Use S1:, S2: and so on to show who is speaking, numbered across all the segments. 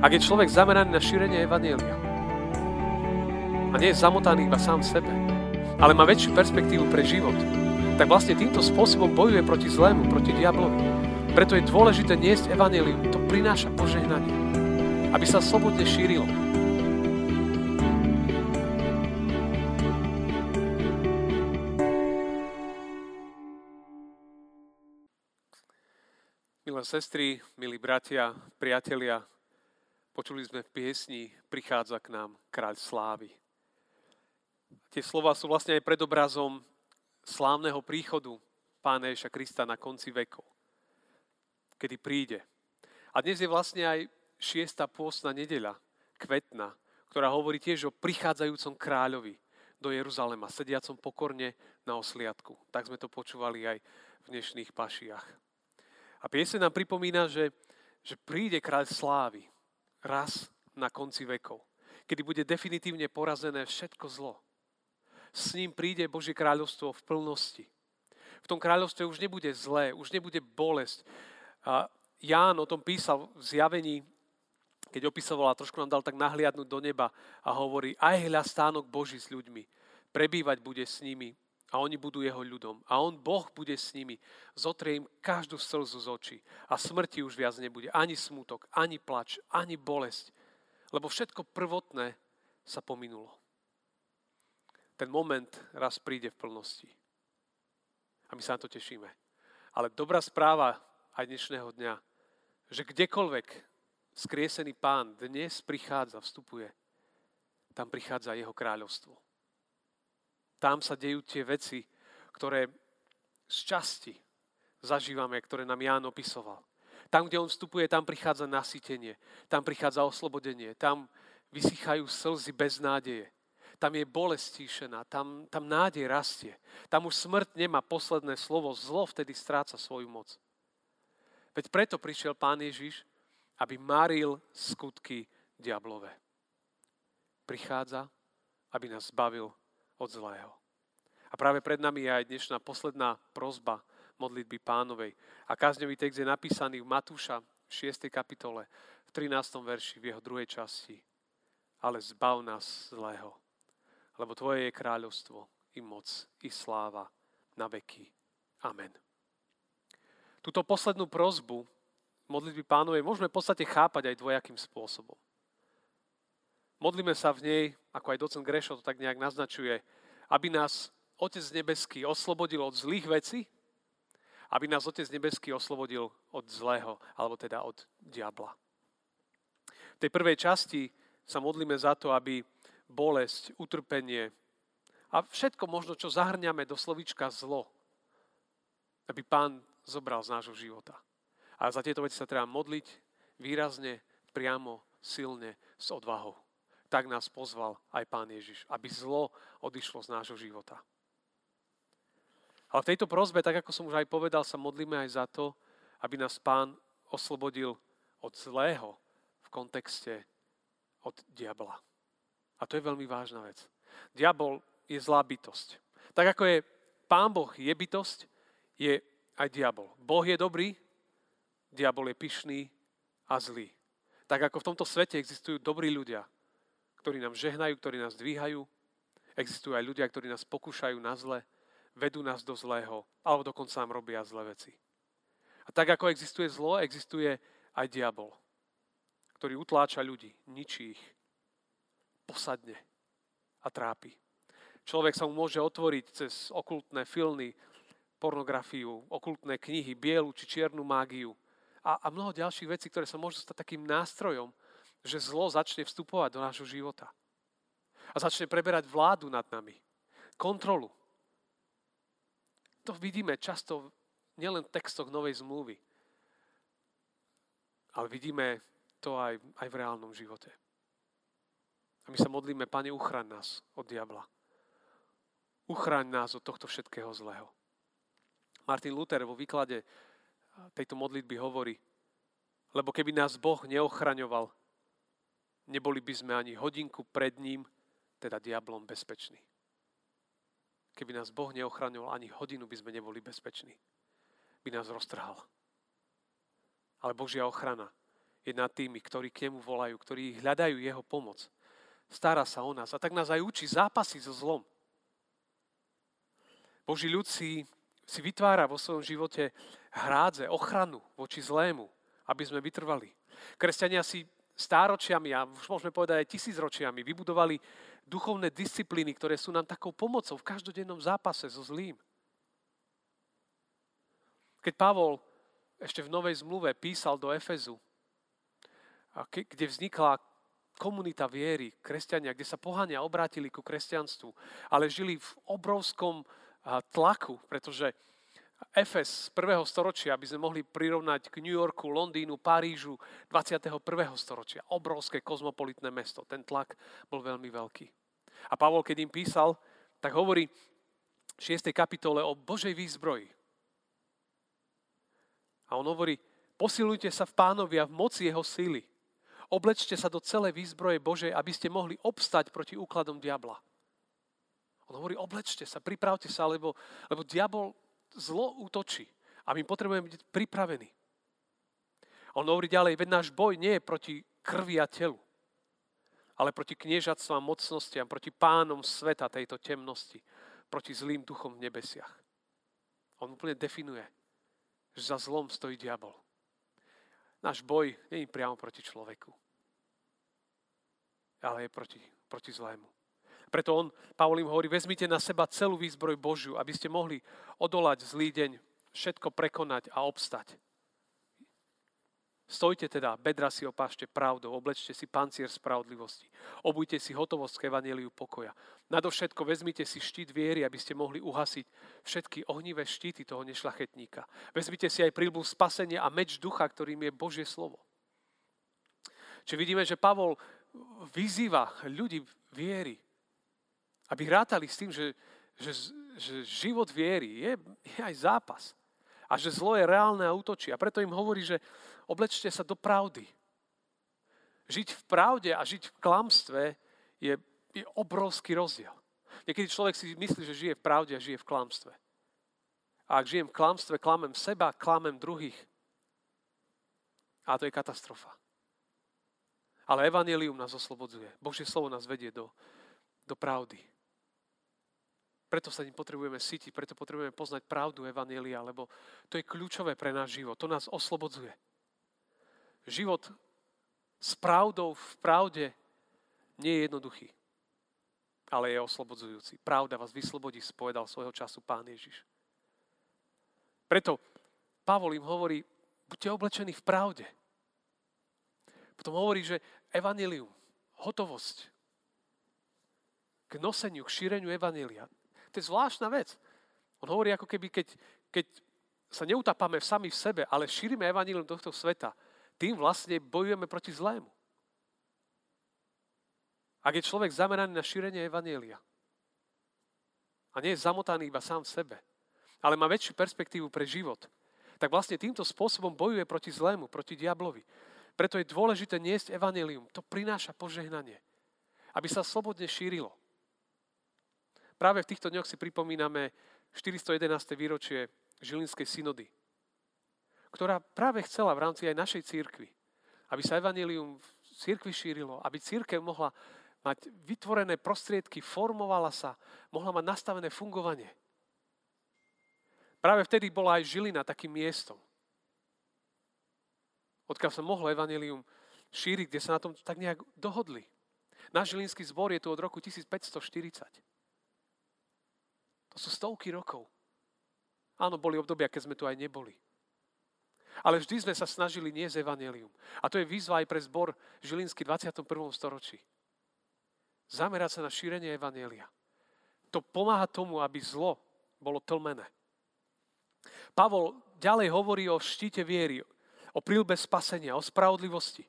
S1: Ak je človek zameraný na šírenie Evanielia a nie je zamotaný iba sám sebe, ale má väčšiu perspektívu pre život, tak vlastne týmto spôsobom bojuje proti zlému, proti diablovi. Preto je dôležité niesť Evangelium. To prináša požehnanie. Aby sa slobodne šírilo. Milé sestry, milí bratia, priatelia, počuli sme v piesni Prichádza k nám kráľ slávy. Tie slova sú vlastne aj predobrazom slávneho príchodu Pána Ježa Krista na konci vekov, kedy príde. A dnes je vlastne aj šiesta pôstna nedeľa, kvetna, ktorá hovorí tiež o prichádzajúcom kráľovi do Jeruzalema, sediacom pokorne na osliadku. Tak sme to počúvali aj v dnešných pašiach. A piese nám pripomína, že, že príde kráľ slávy raz na konci vekov, kedy bude definitívne porazené všetko zlo s ním príde Božie kráľovstvo v plnosti. V tom kráľovstve už nebude zlé, už nebude bolesť. A Ján o tom písal v zjavení, keď opisoval a trošku nám dal tak nahliadnúť do neba a hovorí, aj hľa stánok Boží s ľuďmi, prebývať bude s nimi a oni budú jeho ľudom. A on, Boh, bude s nimi. Zotrie im každú slzu z očí. A smrti už viac nebude. Ani smutok, ani plač, ani bolesť. Lebo všetko prvotné sa pominulo ten moment raz príde v plnosti. A my sa na to tešíme. Ale dobrá správa aj dnešného dňa, že kdekoľvek skriesený pán dnes prichádza, vstupuje, tam prichádza jeho kráľovstvo. Tam sa dejú tie veci, ktoré z časti zažívame, ktoré nám Ján opisoval. Tam, kde on vstupuje, tam prichádza nasytenie, tam prichádza oslobodenie, tam vysychajú slzy bez nádeje tam je bolesť stíšená, tam, tam nádej rastie. Tam už smrť nemá posledné slovo, zlo vtedy stráca svoju moc. Veď preto prišiel Pán Ježiš, aby maril skutky diablové. Prichádza, aby nás zbavil od zlého. A práve pred nami je aj dnešná posledná prozba modlitby pánovej. A kázňový text je napísaný v Matúša v 6. kapitole, v 13. verši, v jeho druhej časti. Ale zbav nás zlého lebo Tvoje je kráľovstvo, i moc, i sláva na veky. Amen. Túto poslednú prozbu modlitby pánovej môžeme v podstate chápať aj dvojakým spôsobom. Modlíme sa v nej, ako aj docent Grešo to tak nejak naznačuje, aby nás Otec nebeský oslobodil od zlých vecí, aby nás Otec nebeský oslobodil od zlého, alebo teda od diabla. V tej prvej časti sa modlíme za to, aby bolesť, utrpenie a všetko možno, čo zahrňame do slovička zlo, aby pán zobral z nášho života. A za tieto veci sa treba modliť výrazne, priamo, silne, s odvahou. Tak nás pozval aj pán Ježiš, aby zlo odišlo z nášho života. Ale v tejto prozbe, tak ako som už aj povedal, sa modlíme aj za to, aby nás pán oslobodil od zlého v kontexte od diabla. A to je veľmi vážna vec. Diabol je zlá bytosť. Tak ako je Pán Boh je bytosť, je aj diabol. Boh je dobrý, diabol je pyšný a zlý. Tak ako v tomto svete existujú dobrí ľudia, ktorí nám žehnajú, ktorí nás dvíhajú, existujú aj ľudia, ktorí nás pokúšajú na zle, vedú nás do zlého, alebo dokonca nám robia zlé veci. A tak ako existuje zlo, existuje aj diabol, ktorý utláča ľudí, ničí ich, posadne a trápi. Človek sa mu môže otvoriť cez okultné filmy, pornografiu, okultné knihy, bielu či čiernu mágiu a, a mnoho ďalších vecí, ktoré sa môžu stať takým nástrojom, že zlo začne vstupovať do nášho života. A začne preberať vládu nad nami. Kontrolu. To vidíme často nielen v textoch Novej zmluvy, ale vidíme to aj, aj v reálnom živote. A my sa modlíme, Pane, uchraň nás od diabla. Uchraň nás od tohto všetkého zlého. Martin Luther vo výklade tejto modlitby hovorí, lebo keby nás Boh neochraňoval, neboli by sme ani hodinku pred ním, teda diablom, bezpeční. Keby nás Boh neochraňoval, ani hodinu by sme neboli bezpeční. By nás roztrhal. Ale Božia ochrana je nad tými, ktorí k nemu volajú, ktorí hľadajú jeho pomoc. Stará sa o nás a tak nás aj učí zápasy so zlom. Boží ľud si, si vytvára vo svojom živote hrádze, ochranu voči zlému, aby sme vytrvali. Kresťania si stáročiami a už môžeme povedať aj tisícročiami vybudovali duchovné disciplíny, ktoré sú nám takou pomocou v každodennom zápase so zlým. Keď Pavol ešte v Novej zmluve písal do Efezu, kde vznikla komunita viery, kresťania, kde sa pohania obrátili ku kresťanstvu, ale žili v obrovskom tlaku, pretože Efes z 1. storočia by sme mohli prirovnať k New Yorku, Londýnu, Parížu 21. storočia. Obrovské kozmopolitné mesto. Ten tlak bol veľmi veľký. A Pavol, keď im písal, tak hovorí v 6. kapitole o Božej výzbroji. A on hovorí, posilujte sa v pánovi a v moci jeho síly. Oblečte sa do celej výzbroje Božej, aby ste mohli obstať proti úkladom diabla. On hovorí, oblečte sa, pripravte sa, lebo, lebo diabol zlo útočí a my potrebujeme byť pripravení. On hovorí ďalej, veď náš boj nie je proti krvi a telu, ale proti kniežatstvám, mocnostiam, proti pánom sveta tejto temnosti, proti zlým duchom v nebesiach. On úplne definuje, že za zlom stojí diabol. Náš boj nie je priamo proti človeku, ale je proti, proti zlému. Preto on, Pavol im hovorí, vezmite na seba celú výzbroj Božiu, aby ste mohli odolať zlý deň, všetko prekonať a obstať. Stojte teda, bedra si opášte pravdou, oblečte si pancier spravodlivosti, obujte si hotovosť k evaneliu pokoja. Nadovšetko vezmite si štít viery, aby ste mohli uhasiť všetky ohnivé štíty toho nešlachetníka. Vezmite si aj prílbu spasenia a meč ducha, ktorým je Božie slovo. Čiže vidíme, že Pavol vyzýva ľudí viery, aby rátali s tým, že, že, že život viery je, je aj zápas. A že zlo je reálne a útočí. A preto im hovorí, že oblečte sa do pravdy. Žiť v pravde a žiť v klamstve je, je obrovský rozdiel. Niekedy človek si myslí, že žije v pravde a žije v klamstve. A ak žijem v klamstve, klamem seba, klamem druhých. A to je katastrofa. Ale Evangelium nás oslobodzuje. Božie slovo nás vedie do, do pravdy. Preto sa ním potrebujeme sítiť, preto potrebujeme poznať pravdu Evanielia, lebo to je kľúčové pre náš život. To nás oslobodzuje. Život s pravdou v pravde nie je jednoduchý, ale je oslobodzujúci. Pravda vás vyslobodí, spovedal svojho času Pán Ježiš. Preto Pavol im hovorí, buďte oblečení v pravde. Potom hovorí, že evanilium, hotovosť k noseniu, k šíreniu evanília. To je zvláštna vec. On hovorí ako keby, keď, keď sa neutapame sami v sebe, ale šírime evanílium tohto sveta, tým vlastne bojujeme proti zlému. Ak je človek zameraný na šírenie evanielia a nie je zamotaný iba sám v sebe, ale má väčšiu perspektívu pre život, tak vlastne týmto spôsobom bojuje proti zlému, proti diablovi. Preto je dôležité niesť evanelium. To prináša požehnanie. Aby sa slobodne šírilo. Práve v týchto dňoch si pripomíname 411. výročie Žilinskej synody, ktorá práve chcela v rámci aj našej církvy, aby sa evanilium v církvi šírilo, aby církev mohla mať vytvorené prostriedky, formovala sa, mohla mať nastavené fungovanie. Práve vtedy bola aj Žilina takým miestom, odkiaľ sa mohlo evanilium šíriť, kde sa na tom tak nejak dohodli. Náš žilinský zbor je tu od roku 1540. To sú stovky rokov. Áno, boli obdobia, keď sme tu aj neboli. Ale vždy sme sa snažili nie z evanelium. A to je výzva aj pre zbor Žilinský 21. storočí. Zamerať sa na šírenie evanelia. To pomáha tomu, aby zlo bolo tlmené. Pavol ďalej hovorí o štíte viery, o prílbe spasenia, o spravodlivosti.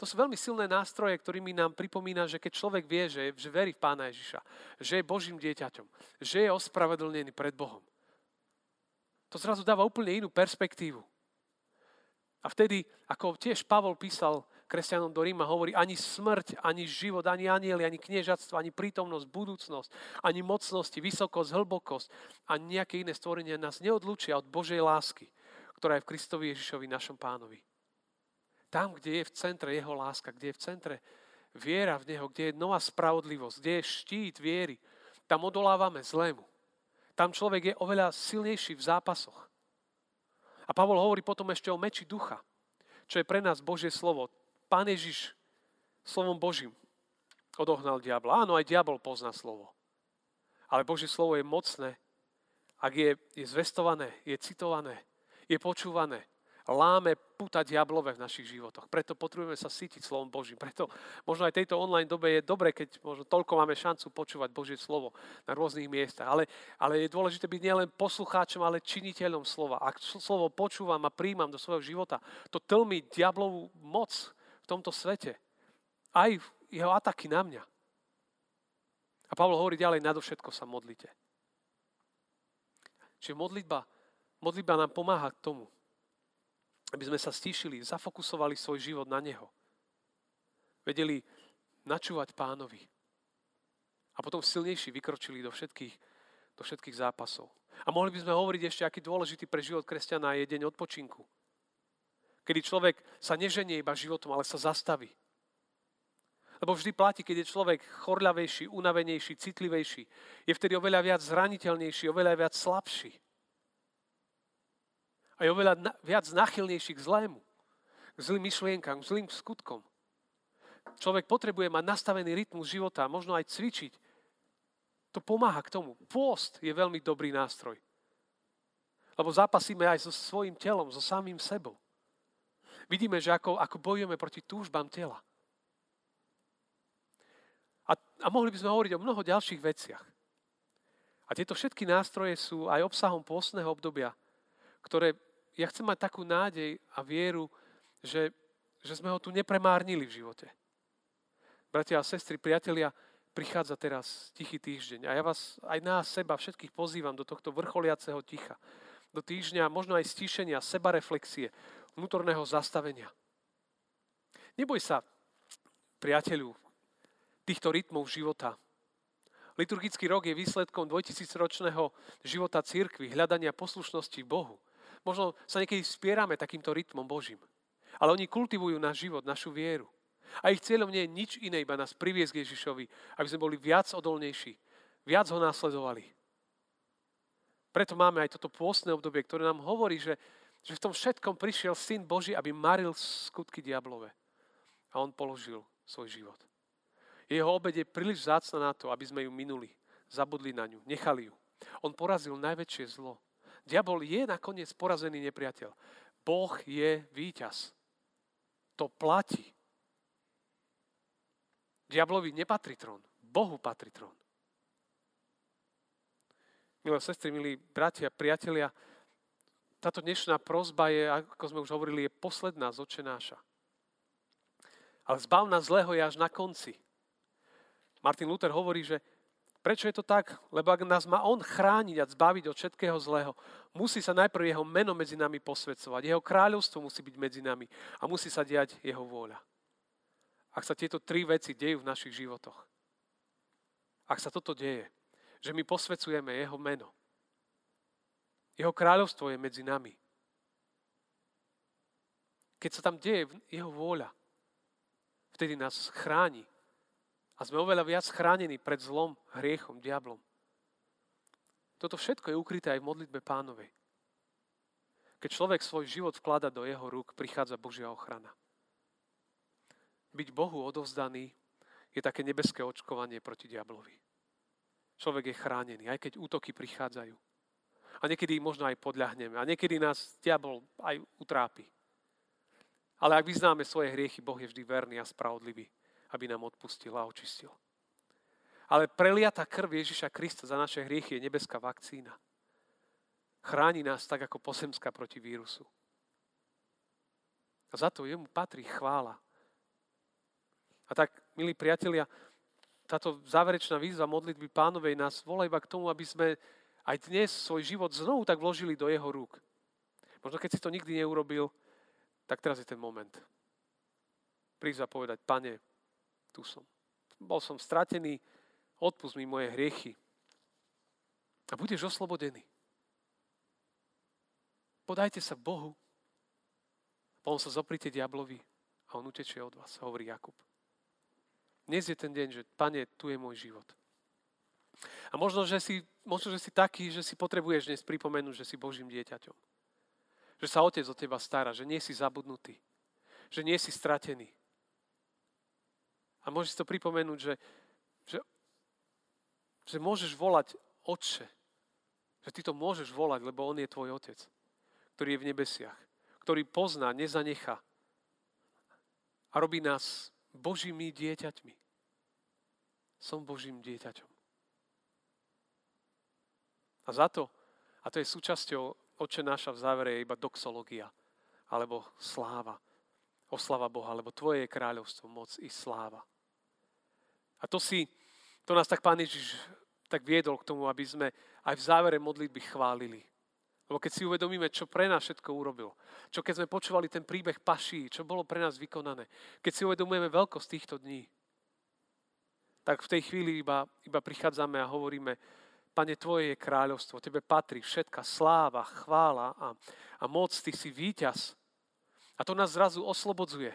S1: To sú veľmi silné nástroje, ktorými nám pripomína, že keď človek vie, že, že verí v Pána Ježiša, že je Božím dieťaťom, že je ospravedlnený pred Bohom, to zrazu dáva úplne inú perspektívu. A vtedy, ako tiež Pavol písal kresťanom do Ríma, hovorí, ani smrť, ani život, ani anieli, ani kniežatstvo, ani prítomnosť, budúcnosť, ani mocnosti, vysokosť, hlbokosť a nejaké iné stvorenie nás neodlučia od Božej lásky, ktorá je v Kristovi Ježišovi, našom pánovi. Tam, kde je v centre jeho láska, kde je v centre viera v Neho, kde je nová spravodlivosť, kde je štít viery, tam odolávame zlému. Tam človek je oveľa silnejší v zápasoch. A Pavol hovorí potom ešte o meči ducha, čo je pre nás Božie slovo. Pán Ježiš slovom Božím odohnal diabla. Áno, aj diabol pozná slovo. Ale Božie slovo je mocné, ak je, je zvestované, je citované, je počúvané, láme puta diablové v našich životoch. Preto potrebujeme sa sítiť slovom Božím. Preto možno aj tejto online dobe je dobre, keď možno toľko máme šancu počúvať Božie slovo na rôznych miestach. Ale, ale je dôležité byť nielen poslucháčom, ale činiteľom slova. Ak slovo počúvam a príjmam do svojho života, to tlmi diablovú moc v tomto svete. Aj jeho ataky na mňa. A Pavol hovorí ďalej, nadovšetko sa modlite. Čiže modlitba, modlitba nám pomáha k tomu, aby sme sa stíšili, zafokusovali svoj život na Neho. Vedeli načúvať pánovi. A potom silnejší vykročili do všetkých, do všetkých zápasov. A mohli by sme hovoriť ešte, aký dôležitý pre život kresťana je deň odpočinku. Kedy človek sa neženie iba životom, ale sa zastaví. Lebo vždy platí, keď je človek chorľavejší, unavenejší, citlivejší. Je vtedy oveľa viac zraniteľnejší, oveľa viac slabší a je oveľa na, viac nachylnejší k zlému, k zlým myšlienkam, k zlým skutkom. Človek potrebuje mať nastavený rytmus života, možno aj cvičiť. To pomáha k tomu. Pôst je veľmi dobrý nástroj. Lebo zápasíme aj so svojim telom, so samým sebou. Vidíme, že ako, ako bojujeme proti túžbám tela. A, a mohli by sme hovoriť o mnoho ďalších veciach. A tieto všetky nástroje sú aj obsahom pôstneho obdobia, ktoré ja chcem mať takú nádej a vieru, že, že sme ho tu nepremárnili v živote. Bratia a sestry, priatelia, prichádza teraz tichý týždeň a ja vás aj nás, seba, všetkých pozývam do tohto vrcholiaceho ticha. Do týždňa možno aj stíšenia, sebareflexie, vnútorného zastavenia. Neboj sa, priateľu, týchto rytmov života. Liturgický rok je výsledkom 2000-ročného života církvy, hľadania poslušnosti Bohu možno sa niekedy spierame takýmto rytmom Božím. Ale oni kultivujú náš život, našu vieru. A ich cieľom nie je nič iné, iba nás priviesť k Ježišovi, aby sme boli viac odolnejší, viac ho následovali. Preto máme aj toto pôstne obdobie, ktoré nám hovorí, že, že v tom všetkom prišiel Syn Boží, aby maril skutky diablové. A on položil svoj život. Jeho obed je príliš zácna na to, aby sme ju minuli, zabudli na ňu, nechali ju. On porazil najväčšie zlo. Diabol je nakoniec porazený nepriateľ. Boh je víťaz. To platí. Diablovi nepatrí trón. Bohu patrí trón. Milé sestry, milí bratia, priatelia, táto dnešná prozba je, ako sme už hovorili, je posledná z očenáša. Ale zbav nás zlého je až na konci. Martin Luther hovorí, že Prečo je to tak? Lebo ak nás má On chrániť a zbaviť od všetkého zlého, musí sa najprv Jeho meno medzi nami posvedcovať. Jeho kráľovstvo musí byť medzi nami a musí sa diať Jeho vôľa. Ak sa tieto tri veci dejú v našich životoch, ak sa toto deje, že my posvedcujeme Jeho meno, Jeho kráľovstvo je medzi nami, keď sa tam deje Jeho vôľa, vtedy nás chráni a sme oveľa viac chránení pred zlom, hriechom, diablom. Toto všetko je ukryté aj v modlitbe pánovej. Keď človek svoj život vklada do jeho rúk, prichádza Božia ochrana. Byť Bohu odovzdaný je také nebeské očkovanie proti diablovi. Človek je chránený, aj keď útoky prichádzajú. A niekedy možno aj podľahneme. A niekedy nás diabol aj utrápi. Ale ak vyznáme svoje hriechy, Boh je vždy verný a spravodlivý aby nám odpustil a očistil. Ale preliata krv Ježiša Krista za naše hriechy je nebeská vakcína. Chráni nás tak ako posemská proti vírusu. A za to jemu patrí chvála. A tak, milí priatelia, táto záverečná výzva modlitby pánovej nás volá iba k tomu, aby sme aj dnes svoj život znovu tak vložili do jeho rúk. Možno keď si to nikdy neurobil, tak teraz je ten moment. Prísť a povedať, pane, tu som. Bol som stratený, odpust mi moje hriechy. A budeš oslobodený. Podajte sa Bohu. Potom sa zoprite diablovi a on utečie od vás, hovorí Jakub. Dnes je ten deň, že pane, tu je môj život. A možno, že si, možno, že si taký, že si potrebuješ dnes pripomenúť, že si Božím dieťaťom. Že sa Otec o teba stará, že nie si zabudnutý. Že nie si stratený. A môžeš to pripomenúť, že, že, že môžeš volať Otče. Že ty to môžeš volať, lebo On je tvoj Otec, ktorý je v nebesiach, ktorý pozná, nezanecha a robí nás Božími dieťaťmi. Som Božím dieťaťom. A za to, a to je súčasťou oče náša v závere, je iba doxológia, alebo sláva, oslava Boha, lebo Tvoje je kráľovstvo, moc i sláva. A to si, to nás tak Pán Ježiš tak viedol k tomu, aby sme aj v závere modlitby chválili. Lebo keď si uvedomíme, čo pre nás všetko urobil, čo keď sme počúvali ten príbeh paší, čo bolo pre nás vykonané, keď si uvedomujeme veľkosť týchto dní, tak v tej chvíli iba, iba prichádzame a hovoríme, Pane, Tvoje je kráľovstvo, Tebe patrí všetka sláva, chvála a, a moc, Ty si víťaz. A to nás zrazu oslobodzuje.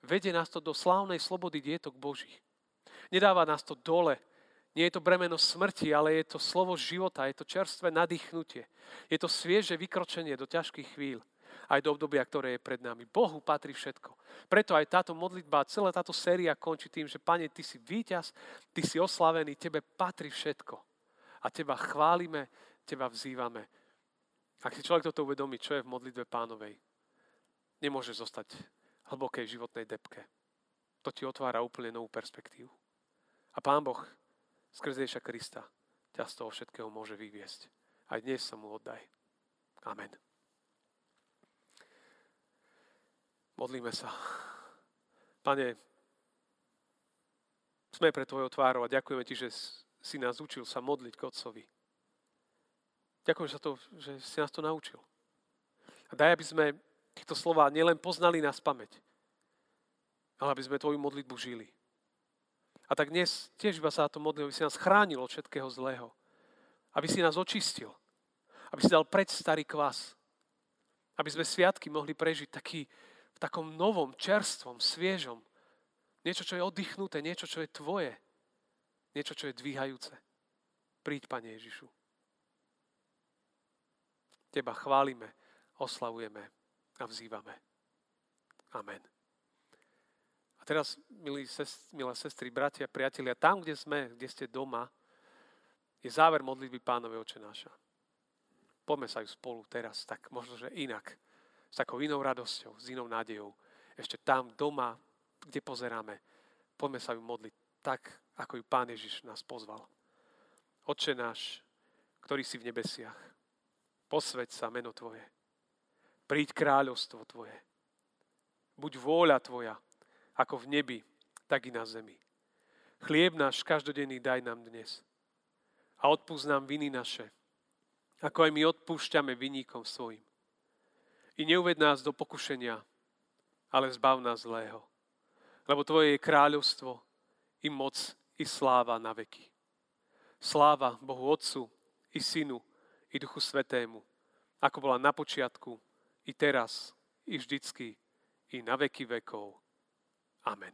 S1: Vedie nás to do slávnej slobody dietok Božích. Nedáva nás to dole, nie je to bremeno smrti, ale je to slovo života, je to čerstvé nadýchnutie. Je to svieže vykročenie do ťažkých chvíľ, aj do obdobia, ktoré je pred nami. Bohu patrí všetko. Preto aj táto modlitba, celá táto séria končí tým, že Pane, Ty si víťaz, Ty si oslavený, Tebe patrí všetko. A Teba chválime, Teba vzývame. Ak si človek toto uvedomí, čo je v modlitbe pánovej, nemôže zostať v hlbokej životnej depke. To ti otvára úplne novú perspektívu. A Pán Boh skrze Ježa Krista ťa z toho všetkého môže vyviesť. Aj dnes sa mu oddaj. Amen. Modlíme sa. Pane, sme pre Tvojou tvárou a ďakujeme Ti, že si nás učil sa modliť k Otcovi. Ďakujem za to, že si nás to naučil. A daj, aby sme tieto slova nielen poznali nás pamäť, ale aby sme Tvoju modlitbu žili. A tak dnes tiež iba sa to modlil, aby si nás chránil od všetkého zlého. Aby si nás očistil. Aby si dal preč starý kvas. Aby sme sviatky mohli prežiť taký, v takom novom, čerstvom, sviežom. Niečo, čo je oddychnuté, niečo, čo je tvoje. Niečo, čo je dvíhajúce. Príď, Pane Ježišu. Teba chválime, oslavujeme a vzývame. Amen teraz, milí sest, milé sestry, bratia, priatelia, tam, kde sme, kde ste doma, je záver modlitby Pánovi Oče náša. Poďme sa ju spolu teraz, tak možno, že inak. S takou inou radosťou, s inou nádejou. Ešte tam, doma, kde pozeráme. Poďme sa ju modliť tak, ako ju Pán Ježiš nás pozval. Oče náš, ktorý si v nebesiach, posveď sa meno Tvoje. Príď kráľovstvo Tvoje. Buď vôľa Tvoja, ako v nebi, tak i na zemi. Chlieb náš každodenný daj nám dnes. A odpúsť nám viny naše, ako aj my odpúšťame vinníkom svojim. I neuved nás do pokušenia, ale zbav nás zlého. Lebo Tvoje je kráľovstvo, i moc, i sláva na veky. Sláva Bohu Otcu, i Synu, i Duchu Svetému, ako bola na počiatku, i teraz, i vždycky, i na veky vekov. Amen.